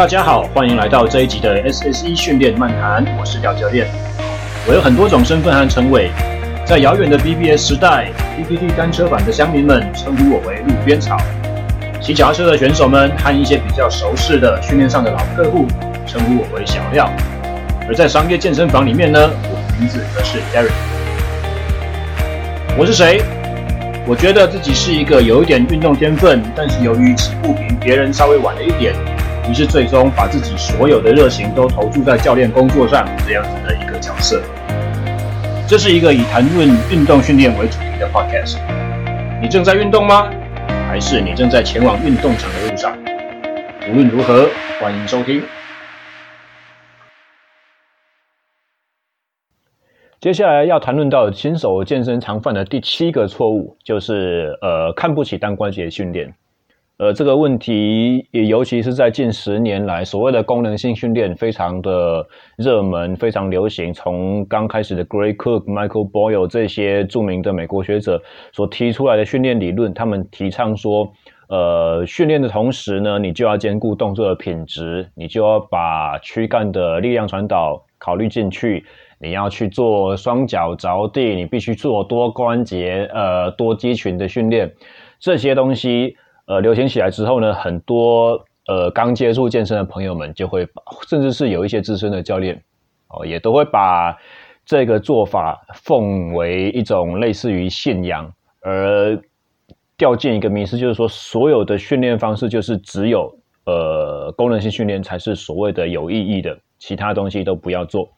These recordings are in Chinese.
大家好，欢迎来到这一集的 SSE 训练漫谈，我是廖教练。我有很多种身份和称谓，在遥远的 BBS 时代，PTT 单车版的乡民们称呼我为路边草；骑脚踏车的选手们和一些比较熟识的训练上的老客户称呼我为小廖。而在商业健身房里面呢，我的名字则是 Derek。我是谁？我觉得自己是一个有一点运动天分，但是由于起步比别人稍微晚了一点，于是最终把自己所有的热情都投注在教练工作上这样子的一个角色。这是一个以谈论运动训练为主题的 podcast。你正在运动吗？还是你正在前往运动场的路上？无论如何，欢迎收听。接下来要谈论到新手健身常犯的第七个错误，就是呃看不起单关节训练。呃，这个问题也尤其是在近十年来，所谓的功能性训练非常的热门，非常流行。从刚开始的 Gray Cook、Michael Boyle 这些著名的美国学者所提出来的训练理论，他们提倡说，呃，训练的同时呢，你就要兼顾动作的品质，你就要把躯干的力量传导考虑进去。你要去做双脚着地，你必须做多关节、呃多肌群的训练。这些东西呃流行起来之后呢，很多呃刚接触健身的朋友们就会，甚至是有一些资深的教练哦，也都会把这个做法奉为一种类似于信仰，而掉进一个迷思，就是说所有的训练方式就是只有呃功能性训练才是所谓的有意义的，其他东西都不要做。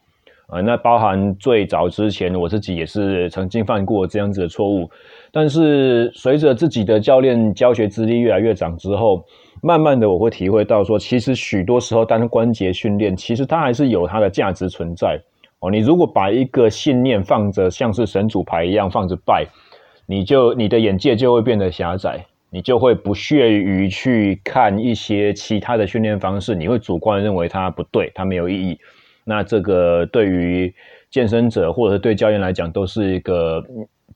呃，那包含最早之前，我自己也是曾经犯过这样子的错误。但是随着自己的教练教学资历越来越长之后，慢慢的我会体会到说，其实许多时候单关节训练，其实它还是有它的价值存在。哦，你如果把一个信念放着，像是神主牌一样放着拜，你就你的眼界就会变得狭窄，你就会不屑于去看一些其他的训练方式，你会主观认为它不对，它没有意义。那这个对于健身者或者对教练来讲，都是一个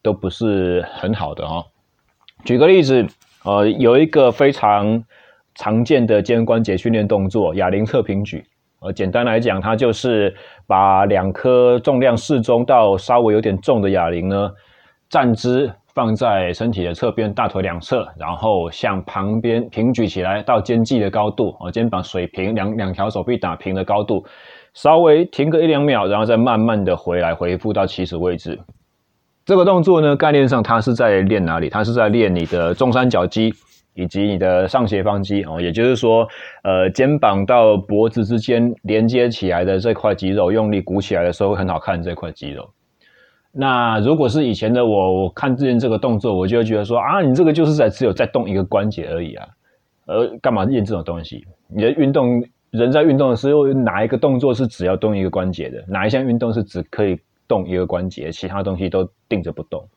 都不是很好的哦。举个例子，呃，有一个非常常见的肩关节训练动作——哑铃侧平举。呃，简单来讲，它就是把两颗重量适中到稍微有点重的哑铃呢，站姿放在身体的侧边，大腿两侧，然后向旁边平举起来到肩际的高度，哦，肩膀水平，两两条手臂打平的高度。稍微停个一两秒，然后再慢慢的回来，恢复到起始位置。这个动作呢，概念上它是在练哪里？它是在练你的中三角肌以及你的上斜方肌哦。也就是说，呃，肩膀到脖子之间连接起来的这块肌肉，用力鼓起来的时候会很好看这块肌肉。那如果是以前的我，我看之前这个动作，我就会觉得说啊，你这个就是在只有在动一个关节而已啊，呃，干嘛练这种东西？你的运动。人在运动的时候，哪一个动作是只要动一个关节的？哪一项运动是只可以动一个关节，其他东西都定着不动？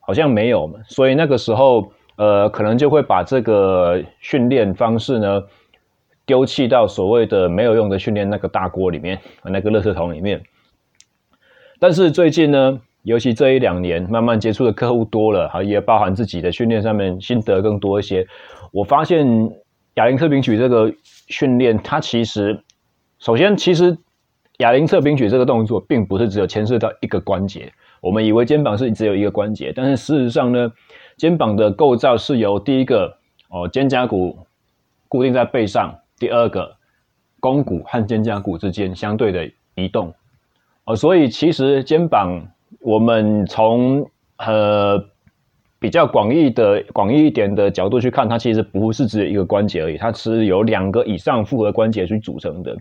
好像没有嘛。所以那个时候，呃，可能就会把这个训练方式呢，丢弃到所谓的没有用的训练那个大锅里面，那个垃圾桶里面。但是最近呢，尤其这一两年，慢慢接触的客户多了，也包含自己的训练上面心得更多一些，我发现。哑铃侧平举这个训练，它其实首先，其实哑铃侧平举这个动作，并不是只有牵涉到一个关节。我们以为肩膀是只有一个关节，但是事实上呢，肩膀的构造是由第一个哦肩胛骨固定在背上，第二个肱骨和肩胛骨之间相对的移动哦，所以其实肩膀我们从呃。比较广义的、广义一点的角度去看，它其实不是只有一个关节而已，它是由两个以上复合关节去组成的。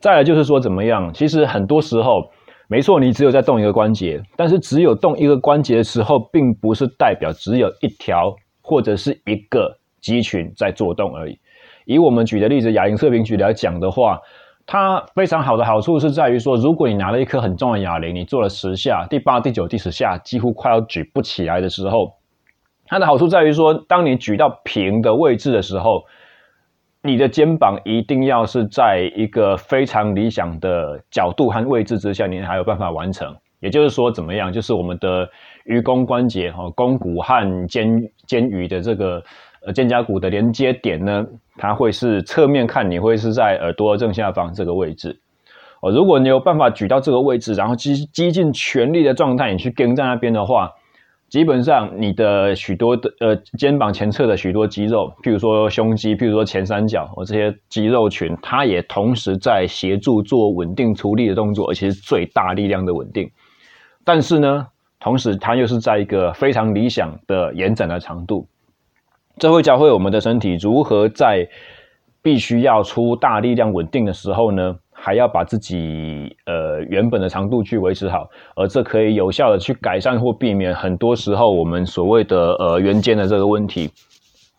再来就是说怎么样？其实很多时候，没错，你只有在动一个关节，但是只有动一个关节的时候，并不是代表只有一条或者是一个肌群在做动而已。以我们举的例子，哑铃侧平举来讲的话，它非常好的好处是在于说，如果你拿了一颗很重的哑铃，你做了十下，第八、第九、第十下几乎快要举不起来的时候。它的好处在于说，当你举到平的位置的时候，你的肩膀一定要是在一个非常理想的角度和位置之下，你还有办法完成。也就是说，怎么样？就是我们的盂肱关节哈，肱骨和肩肩盂的这个呃肩胛骨的连接点呢，它会是侧面看，你会是在耳朵正下方这个位置。哦，如果你有办法举到这个位置，然后激激尽全力的状态，你去跟在那边的话，基本上你的许多的呃肩膀前侧的许多肌肉，譬如说胸肌，譬如说前三角，哦这些肌肉群，它也同时在协助做稳定出力的动作，而且是最大力量的稳定。但是呢，同时它又是在一个非常理想的延展的长度，这会教会我们的身体如何在必须要出大力量稳定的时候呢，还要把自己呃原本的长度去维持好，而这可以有效的去改善或避免很多时候我们所谓的呃圆肩的这个问题。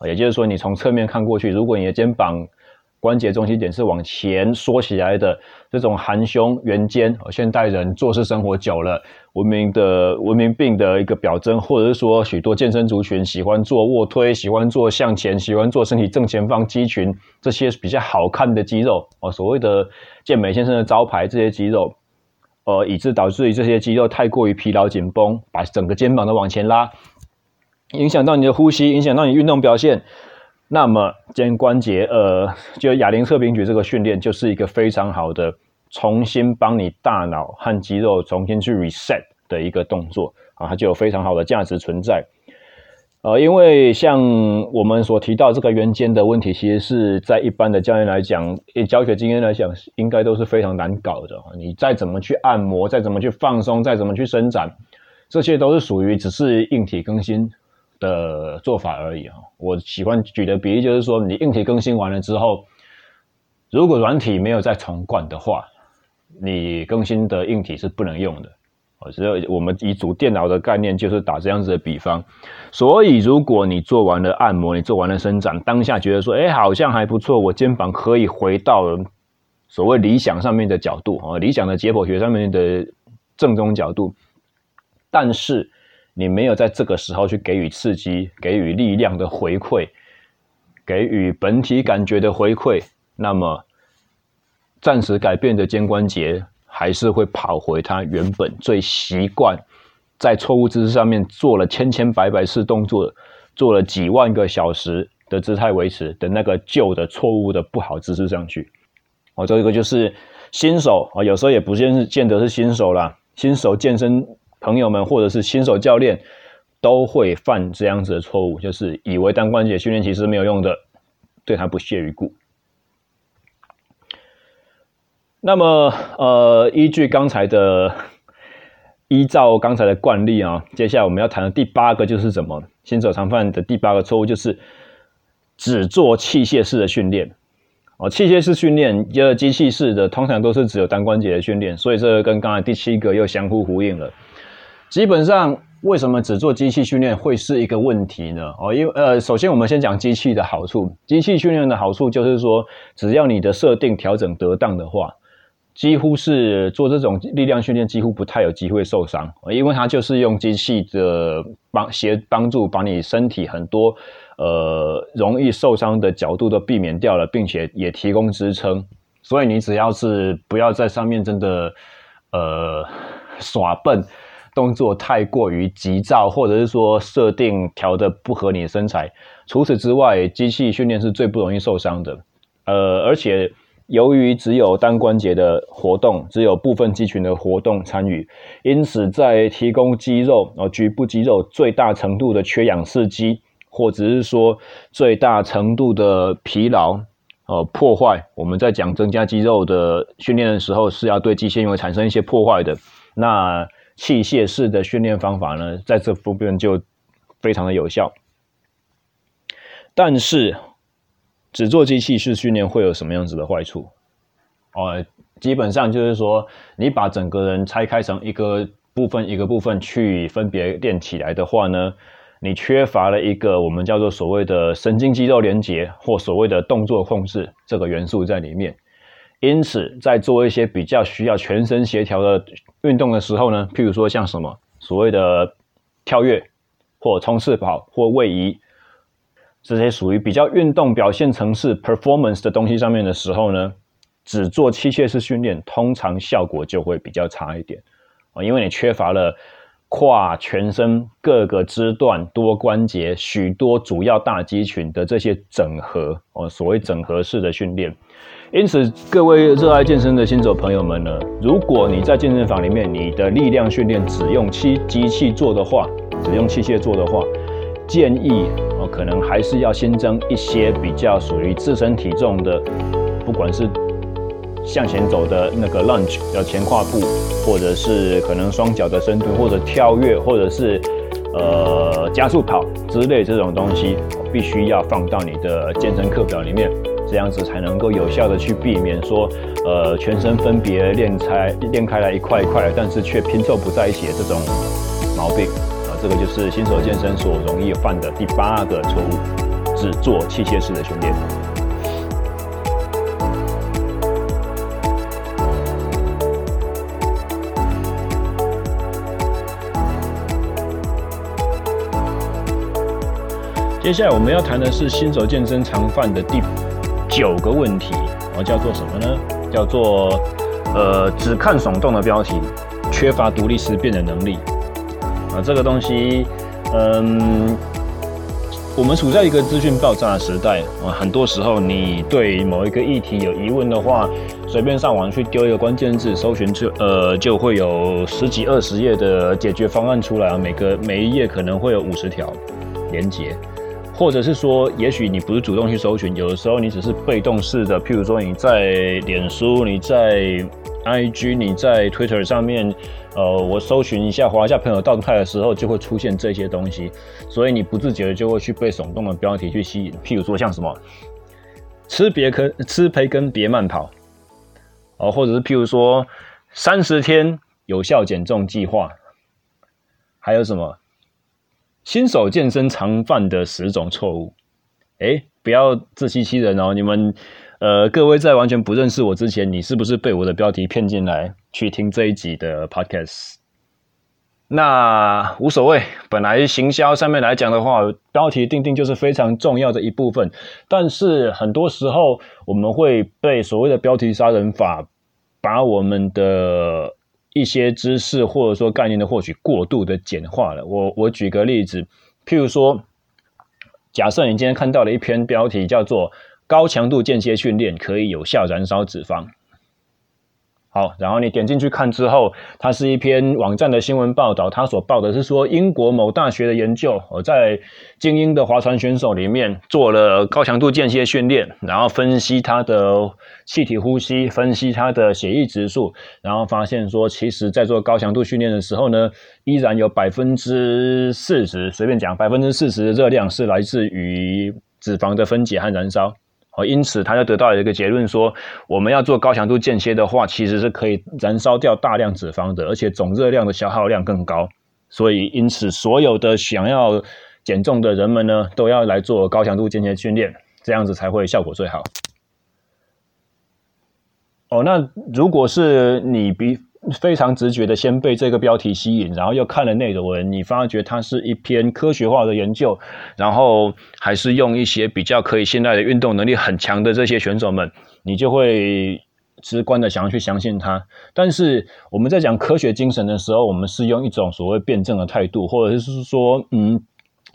也就是说，你从侧面看过去，如果你的肩膀，关节中心点是往前缩起来的，这种含胸圆肩，现代人做事生活久了，文明的文明病的一个表征，或者是说许多健身族群喜欢做卧推，喜欢做向前，喜欢做身体正前方肌群这些比较好看的肌肉哦，所谓的健美先生的招牌这些肌肉，呃，以致导致于这些肌肉太过于疲劳紧绷，把整个肩膀都往前拉，影响到你的呼吸，影响到你运动表现。那么肩关节，呃，就哑铃侧平举这个训练，就是一个非常好的重新帮你大脑和肌肉重新去 reset 的一个动作啊，它就有非常好的价值存在。呃，因为像我们所提到这个圆肩的问题，其实是在一般的教练来讲，教学经验来讲，应该都是非常难搞的。你再怎么去按摩，再怎么去放松，再怎么去伸展，这些都是属于只是硬体更新的做法而已啊！我喜欢举的比例就是说，你硬体更新完了之后，如果软体没有再重灌的话，你更新的硬体是不能用的。我只有我们以组电脑的概念，就是打这样子的比方。所以，如果你做完了按摩，你做完了伸展，当下觉得说，哎，好像还不错，我肩膀可以回到所谓理想上面的角度啊，理想的解剖学上面的正中角度，但是。你没有在这个时候去给予刺激、给予力量的回馈、给予本体感觉的回馈，那么暂时改变的肩关节还是会跑回它原本最习惯在错误姿势上面做了千千百百次动作、做了几万个小时的姿态维持的那个旧的错误的不好姿势上去。哦，这个就是新手啊，有时候也不见见得是新手啦，新手健身。朋友们，或者是新手教练，都会犯这样子的错误，就是以为单关节训练其实没有用的，对他不屑一顾。那么，呃，依据刚才的，依照刚才的惯例啊，接下来我们要谈的第八个就是什么？新手常犯的第八个错误就是只做器械式的训练。哦，器械式训练，就是机器式的，通常都是只有单关节的训练，所以这个跟刚才第七个又相互呼应了。基本上，为什么只做机器训练会是一个问题呢？哦，因为呃，首先我们先讲机器的好处。机器训练的好处就是说，只要你的设定调整得当的话，几乎是做这种力量训练，几乎不太有机会受伤，因为它就是用机器的帮协帮助，把你身体很多呃容易受伤的角度都避免掉了，并且也提供支撑。所以你只要是不要在上面真的呃耍笨。动作太过于急躁，或者是说设定调得不合你的身材。除此之外，机器训练是最不容易受伤的。呃，而且由于只有单关节的活动，只有部分肌群的活动参与，因此在提供肌肉呃局部肌肉最大程度的缺氧刺激，或者是说最大程度的疲劳呃破坏。我们在讲增加肌肉的训练的时候，是要对肌纤维产生一些破坏的。那器械式的训练方法呢，在这部分就非常的有效。但是，只做机器式训练会有什么样子的坏处？哦，基本上就是说，你把整个人拆开成一个部分一个部分去分别练起来的话呢，你缺乏了一个我们叫做所谓的神经肌肉连结或所谓的动作控制这个元素在里面。因此，在做一些比较需要全身协调的运动的时候呢，譬如说像什么所谓的跳跃，或冲刺跑，或位移，这些属于比较运动表现层次 performance 的东西上面的时候呢，只做器械式训练，通常效果就会比较差一点啊，因为你缺乏了跨全身各个肢段、多关节、许多主要大肌群的这些整合哦，所谓整合式的训练。因此，各位热爱健身的新手朋友们呢，如果你在健身房里面，你的力量训练只用机机器做的话，只用器械做的话，建议哦，可能还是要新增一些比较属于自身体重的，不管是。向前走的那个 lunge 要前跨步，或者是可能双脚的深蹲，或者跳跃，或者是呃加速跑之类这种东西，必须要放到你的健身课表里面，这样子才能够有效的去避免说呃全身分别练开练开来一块一块，但是却拼凑不在一起的这种毛病啊，这个就是新手健身所容易犯的第八个错误，只做器械式的训练。接下来我们要谈的是新手健身常犯的第九个问题，哦，叫做什么呢？叫做呃，只看耸动的标题，缺乏独立思辨的能力。啊，这个东西，嗯，我们处在一个资讯爆炸的时代啊，很多时候你对某一个议题有疑问的话，随便上网去丢一个关键字，搜寻就呃就会有十几二十页的解决方案出来啊，每个每一页可能会有五十条连结。或者是说，也许你不是主动去搜寻，有的时候你只是被动式的，譬如说你在脸书、你在 IG、你在 Twitter 上面，呃，我搜寻一下、滑一下朋友动态的时候，就会出现这些东西，所以你不自觉的就会去被耸动的标题去吸引。譬如说像什么吃别克吃培根别慢跑，哦，或者是譬如说三十天有效减重计划，还有什么？新手健身常犯的十种错误，哎，不要自欺欺人哦！你们，呃，各位在完全不认识我之前，你是不是被我的标题骗进来去听这一集的 podcast？那无所谓，本来行销上面来讲的话，标题定定就是非常重要的一部分。但是很多时候，我们会被所谓的标题杀人法，把我们的。一些知识或者说概念的获取过度的简化了。我我举个例子，譬如说，假设你今天看到了一篇标题叫做“高强度间歇训练可以有效燃烧脂肪”。好，然后你点进去看之后，它是一篇网站的新闻报道，它所报的是说英国某大学的研究，我在精英的划船选手里面做了高强度间歇训练，然后分析他的气体呼吸，分析他的血液指数，然后发现说，其实在做高强度训练的时候呢，依然有百分之四十，随便讲百分之四十的热量是来自于脂肪的分解和燃烧。因此，他就得到了一个结论说，我们要做高强度间歇的话，其实是可以燃烧掉大量脂肪的，而且总热量的消耗量更高。所以，因此，所有的想要减重的人们呢，都要来做高强度间歇训练，这样子才会效果最好。哦，那如果是你比。非常直觉的，先被这个标题吸引，然后又看了内文，你发觉它是一篇科学化的研究，然后还是用一些比较可以信赖的运动能力很强的这些选手们，你就会直观的想要去相信它。但是我们在讲科学精神的时候，我们是用一种所谓辩证的态度，或者是说，嗯，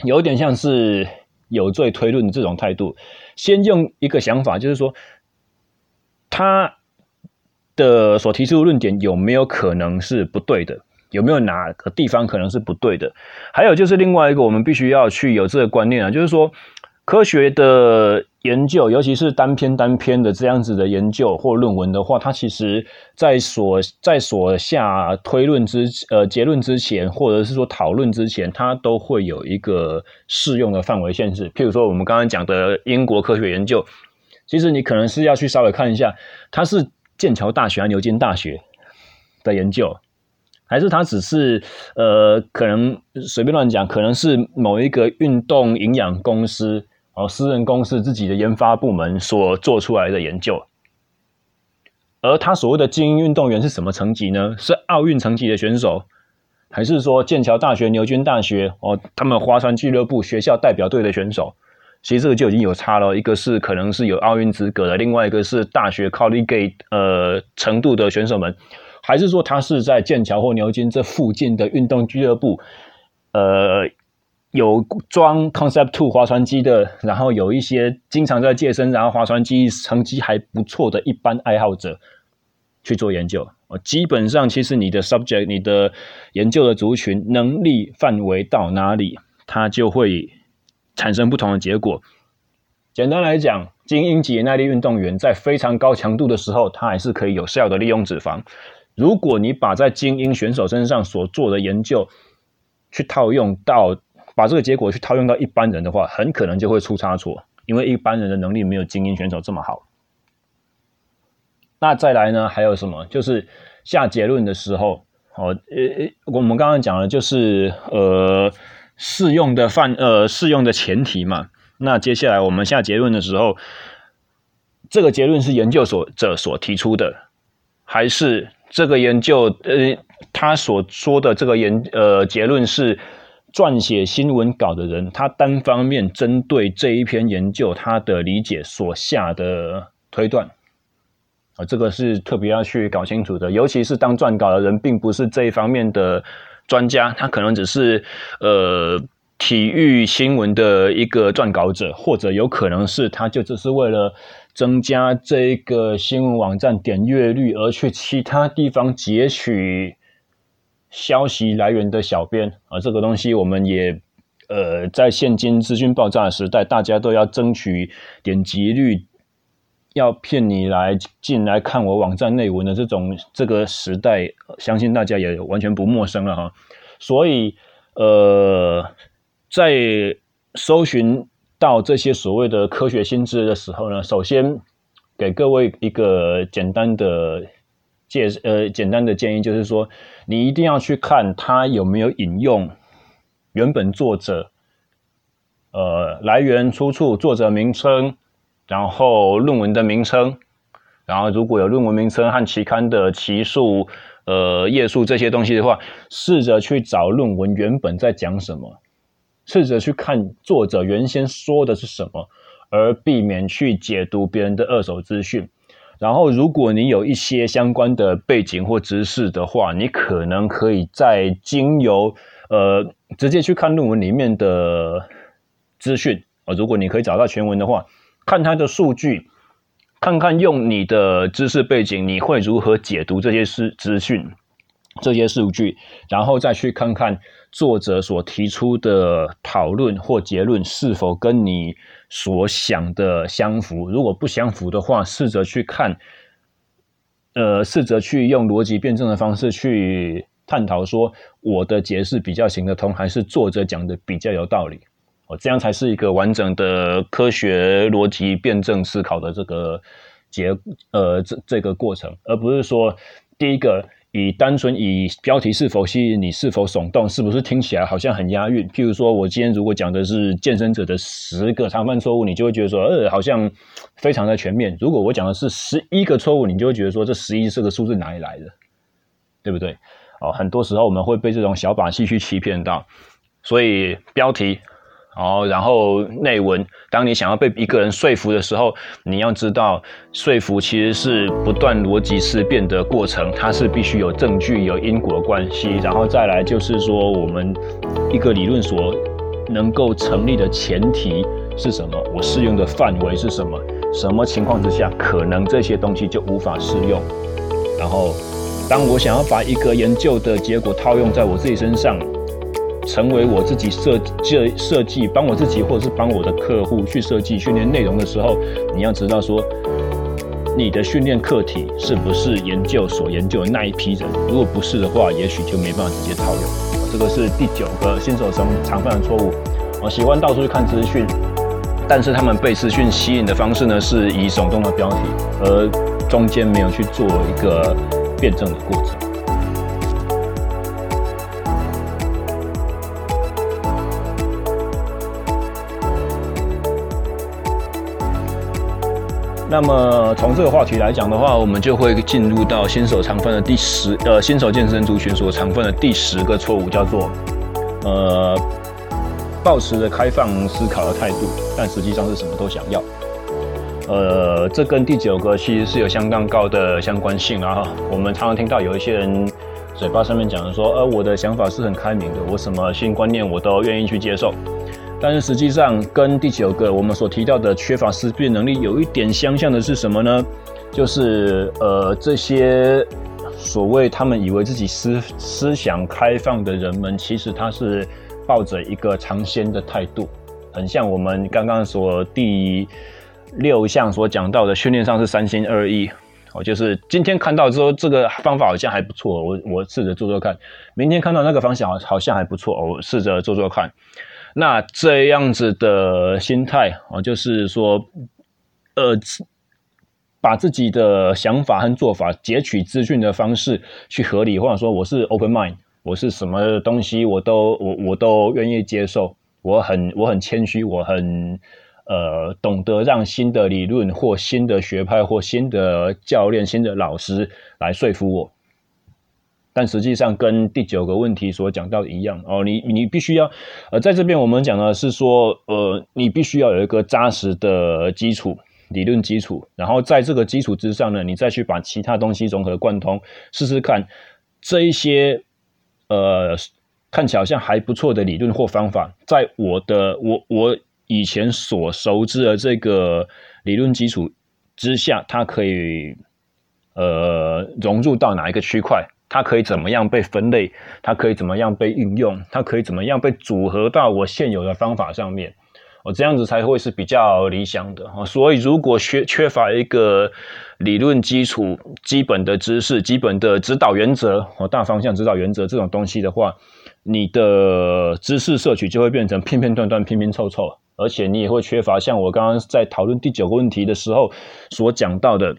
有点像是有罪推论的这种态度，先用一个想法，就是说，他。的所提出的论点有没有可能是不对的？有没有哪个地方可能是不对的？还有就是另外一个，我们必须要去有这个观念啊，就是说科学的研究，尤其是单篇单篇的这样子的研究或论文的话，它其实在所在所下推论之呃结论之前，或者是说讨论之前，它都会有一个适用的范围限制。譬如说我们刚刚讲的英国科学研究，其实你可能是要去稍微看一下，它是。剑桥大学和牛津大学的研究，还是他只是呃，可能随便乱讲，可能是某一个运动营养公司哦，私人公司自己的研发部门所做出来的研究。而他所谓的精英运动员是什么层级呢？是奥运层级的选手，还是说剑桥大学、牛津大学哦，他们划船俱乐部学校代表队的选手？其实这个就已经有差了，一个是可能是有奥运资格的，另外一个是大学 college 呃程度的选手们，还是说他是在剑桥或牛津这附近的运动俱乐部，呃，有装 Concept Two 划船机的，然后有一些经常在健身，然后划船机成绩还不错的一般爱好者去做研究。基本上，其实你的 subject，你的研究的族群能力范围到哪里，它就会产生不同的结果。简单来讲，精英级耐力运动员在非常高强度的时候，他还是可以有效的利用脂肪。如果你把在精英选手身上所做的研究去套用到，把这个结果去套用到一般人的话，很可能就会出差错，因为一般人的能力没有精英选手这么好。那再来呢？还有什么？就是下结论的时候，哦，呃，我们刚刚讲了，就是呃，适用的范，呃，适用的前提嘛。那接下来我们下结论的时候，这个结论是研究所者所提出的，还是这个研究，呃，他所说的这个研，呃，结论是撰写新闻稿的人他单方面针对这一篇研究他的理解所下的推断。啊，这个是特别要去搞清楚的，尤其是当撰稿的人并不是这一方面的专家，他可能只是呃体育新闻的一个撰稿者，或者有可能是他就只是为了增加这个新闻网站点阅率而去其他地方截取消息来源的小编啊，这个东西我们也呃在现今资讯爆炸的时代，大家都要争取点击率。要骗你来进来看我网站内文的这种这个时代，相信大家也完全不陌生了哈。所以，呃，在搜寻到这些所谓的科学新知的时候呢，首先给各位一个简单的介呃简单的建议，就是说你一定要去看他有没有引用原本作者，呃，来源出处、作者名称。然后论文的名称，然后如果有论文名称和期刊的期数、呃页数这些东西的话，试着去找论文原本在讲什么，试着去看作者原先说的是什么，而避免去解读别人的二手资讯。然后，如果你有一些相关的背景或知识的话，你可能可以在经由呃直接去看论文里面的资讯啊，如果你可以找到全文的话。看他的数据，看看用你的知识背景，你会如何解读这些资资讯、这些数据，然后再去看看作者所提出的讨论或结论是否跟你所想的相符。如果不相符的话，试着去看，呃，试着去用逻辑辩证的方式去探讨，说我的解释比较行得通，还是作者讲的比较有道理。这样才是一个完整的科学逻辑辩证思考的这个结，呃，这这个过程，而不是说第一个以单纯以标题是否吸引你，是否耸动，是不是听起来好像很押韵。譬如说，我今天如果讲的是健身者的十个常犯错误，你就会觉得说，呃，好像非常的全面。如果我讲的是十一个错误，你就会觉得说，这十一这个数字哪里来的，对不对？哦，很多时候我们会被这种小把戏去欺骗到，所以标题。哦，然后内文，当你想要被一个人说服的时候，你要知道，说服其实是不断逻辑思辨的过程，它是必须有证据、有因果关系，然后再来就是说，我们一个理论所能够成立的前提是什么？我适用的范围是什么？什么情况之下可能这些东西就无法适用？然后，当我想要把一个研究的结果套用在我自己身上。成为我自己设计设计，帮我自己或者是帮我的客户去设计训练内容的时候，你要知道说，你的训练课题是不是研究所研究的那一批人？如果不是的话，也许就没办法直接套用。这个是第九个新手常常犯的错误。我喜欢到处去看资讯，但是他们被资讯吸引的方式呢，是以耸动的标题，而中间没有去做一个辩证的过程。那么从这个话题来讲的话，我们就会进入到新手常犯的第十，呃，新手健身族群所常犯的第十个错误，叫做，呃，抱持着开放思考的态度，但实际上是什么都想要。呃，这跟第九个其实是有相当高的相关性啊。我们常常听到有一些人嘴巴上面讲的说，呃，我的想法是很开明的，我什么新观念我都愿意去接受。但是实际上，跟第九个我们所提到的缺乏思辨能力有一点相像的是什么呢？就是呃，这些所谓他们以为自己思思想开放的人们，其实他是抱着一个尝鲜的态度，很像我们刚刚所第六项所讲到的训练上是三心二意。哦，就是今天看到之后这个方法好像还不错，我我试着做做看；明天看到那个方向好像还不错，我试着做做看。那这样子的心态啊，就是说，呃，把自己的想法和做法截取资讯的方式去合理化，说我是 open mind，我是什么东西我都我我都愿意接受，我很我很谦虚，我很呃懂得让新的理论或新的学派或新的教练、新的老师来说服我。但实际上跟第九个问题所讲到的一样哦，你你必须要，呃，在这边我们讲的是说，呃，你必须要有一个扎实的基础，理论基础，然后在这个基础之上呢，你再去把其他东西融合贯通，试试看这一些，呃，看起来好像还不错的理论或方法，在我的我我以前所熟知的这个理论基础之下，它可以呃融入到哪一个区块？它可以怎么样被分类？它可以怎么样被运用？它可以怎么样被组合到我现有的方法上面？我这样子才会是比较理想的。所以，如果缺缺乏一个理论基础、基本的知识、基本的指导原则和大方向指导原则这种东西的话，你的知识摄取就会变成片片段段、拼拼凑凑，而且你也会缺乏像我刚刚在讨论第九个问题的时候所讲到的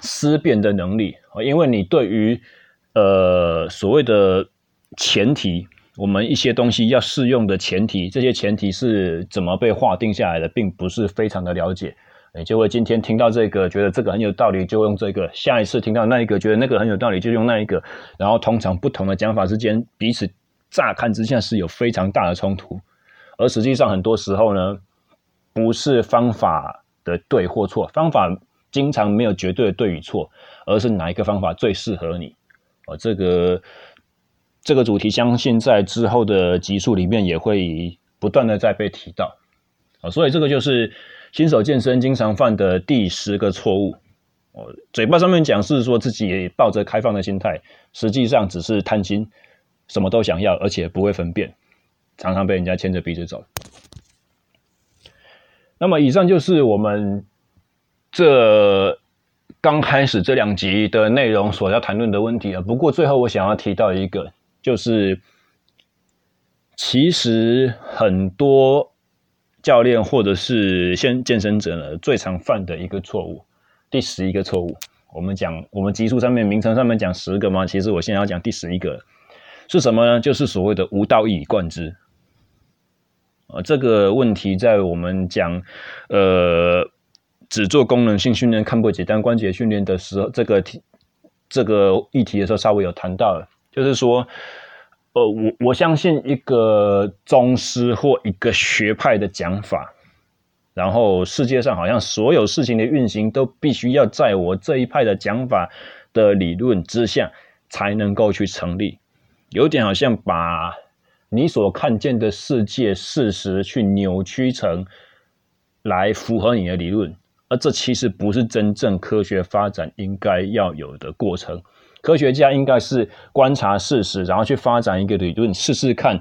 思辨的能力，因为你对于呃，所谓的前提，我们一些东西要适用的前提，这些前提是怎么被划定下来的，并不是非常的了解。你就会今天听到这个，觉得这个很有道理，就用这个；下一次听到那一个，觉得那个很有道理，就用那一个。然后，通常不同的讲法之间，彼此乍看之下是有非常大的冲突，而实际上很多时候呢，不是方法的对或错，方法经常没有绝对的对与错，而是哪一个方法最适合你。哦，这个这个主题，相信在之后的集数里面也会不断的再被提到。啊，所以这个就是新手健身经常犯的第十个错误。哦，嘴巴上面讲是说自己抱着开放的心态，实际上只是贪心，什么都想要，而且不会分辨，常常被人家牵着鼻子走。那么，以上就是我们这。刚开始这两集的内容所要谈论的问题了。不过最后我想要提到一个，就是其实很多教练或者是先健身者呢，最常犯的一个错误，第十一个错误。我们讲我们集数上面名称上面讲十个嘛，其实我现在要讲第十一个是什么呢？就是所谓的无道一以贯之。啊，这个问题在我们讲呃。只做功能性训练，看不简单关节训练的时候，这个题这个议题的时候，稍微有谈到了，就是说，呃，我我相信一个宗师或一个学派的讲法，然后世界上好像所有事情的运行都必须要在我这一派的讲法的理论之下才能够去成立，有点好像把你所看见的世界事实去扭曲成来符合你的理论。而这其实不是真正科学发展应该要有的过程。科学家应该是观察事实，然后去发展一个理论，试试看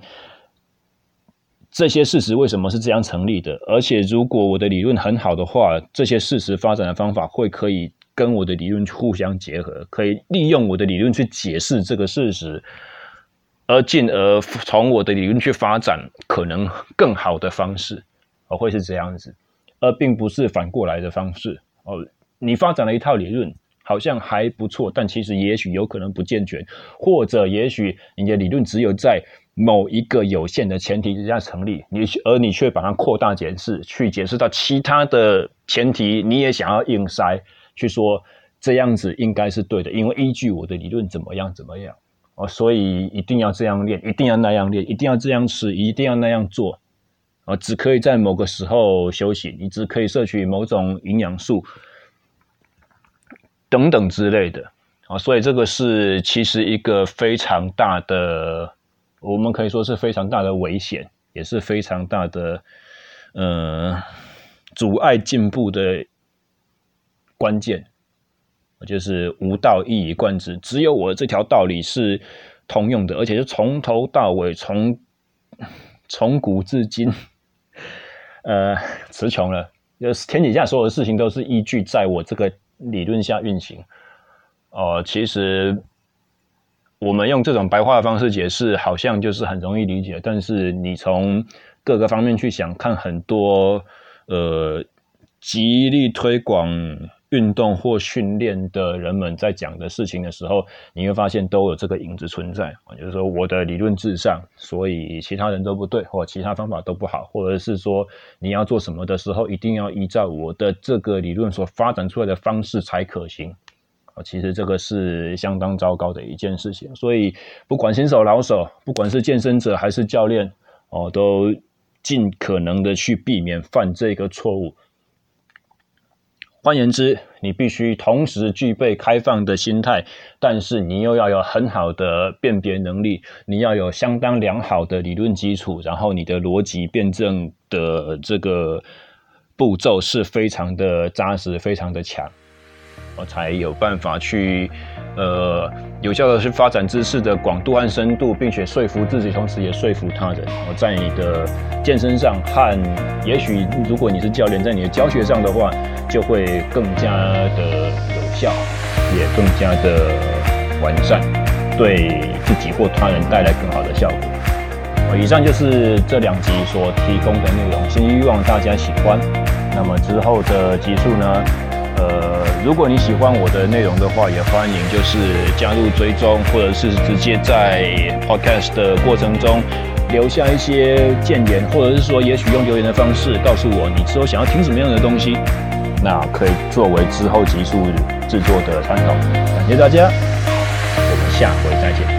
这些事实为什么是这样成立的。而且，如果我的理论很好的话，这些事实发展的方法会可以跟我的理论互相结合，可以利用我的理论去解释这个事实，而进而从我的理论去发展可能更好的方式，而会是这样子。而并不是反过来的方式哦。你发展了一套理论，好像还不错，但其实也许有可能不健全，或者也许你的理论只有在某一个有限的前提之下成立，你而你却把它扩大解释，去解释到其他的前提，你也想要硬塞，去说这样子应该是对的，因为依据我的理论怎么样怎么样哦，所以一定要这样练，一定要那样练，一定要这样吃，一定要那样做。啊，只可以在某个时候休息，你只可以摄取某种营养素等等之类的啊，所以这个是其实一个非常大的，我们可以说是非常大的危险，也是非常大的呃阻碍进步的关键，就是无道一以贯之，只有我这条道理是通用的，而且是从头到尾，从从古至今。呃，词穷了，就是天底下所有的事情都是依据在我这个理论下运行。哦、呃，其实我们用这种白话的方式解释，好像就是很容易理解。但是你从各个方面去想，看很多呃极力推广。运动或训练的人们在讲的事情的时候，你会发现都有这个影子存在，就是说我的理论至上，所以其他人都不对，或其他方法都不好，或者是说你要做什么的时候，一定要依照我的这个理论所发展出来的方式才可行啊。其实这个是相当糟糕的一件事情，所以不管新手老手，不管是健身者还是教练哦，都尽可能的去避免犯这个错误。换言之，你必须同时具备开放的心态，但是你又要有很好的辨别能力，你要有相当良好的理论基础，然后你的逻辑辩证的这个步骤是非常的扎实、非常的强。我才有办法去，呃，有效的去发展知识的广度和深度，并且说服自己，同时也说服他人。我在你的健身上和，也许如果你是教练，在你的教学上的话，就会更加的有效，也更加的完善，对自己或他人带来更好的效果。以上就是这两集所提供的内容，希望大家喜欢。那么之后的集数呢？如果你喜欢我的内容的话，也欢迎就是加入追踪，或者是直接在 Podcast 的过程中留下一些建言，或者是说，也许用留言的方式告诉我你之后想要听什么样的东西，那可以作为之后集数制作的参考。感谢大家，我们下回再见。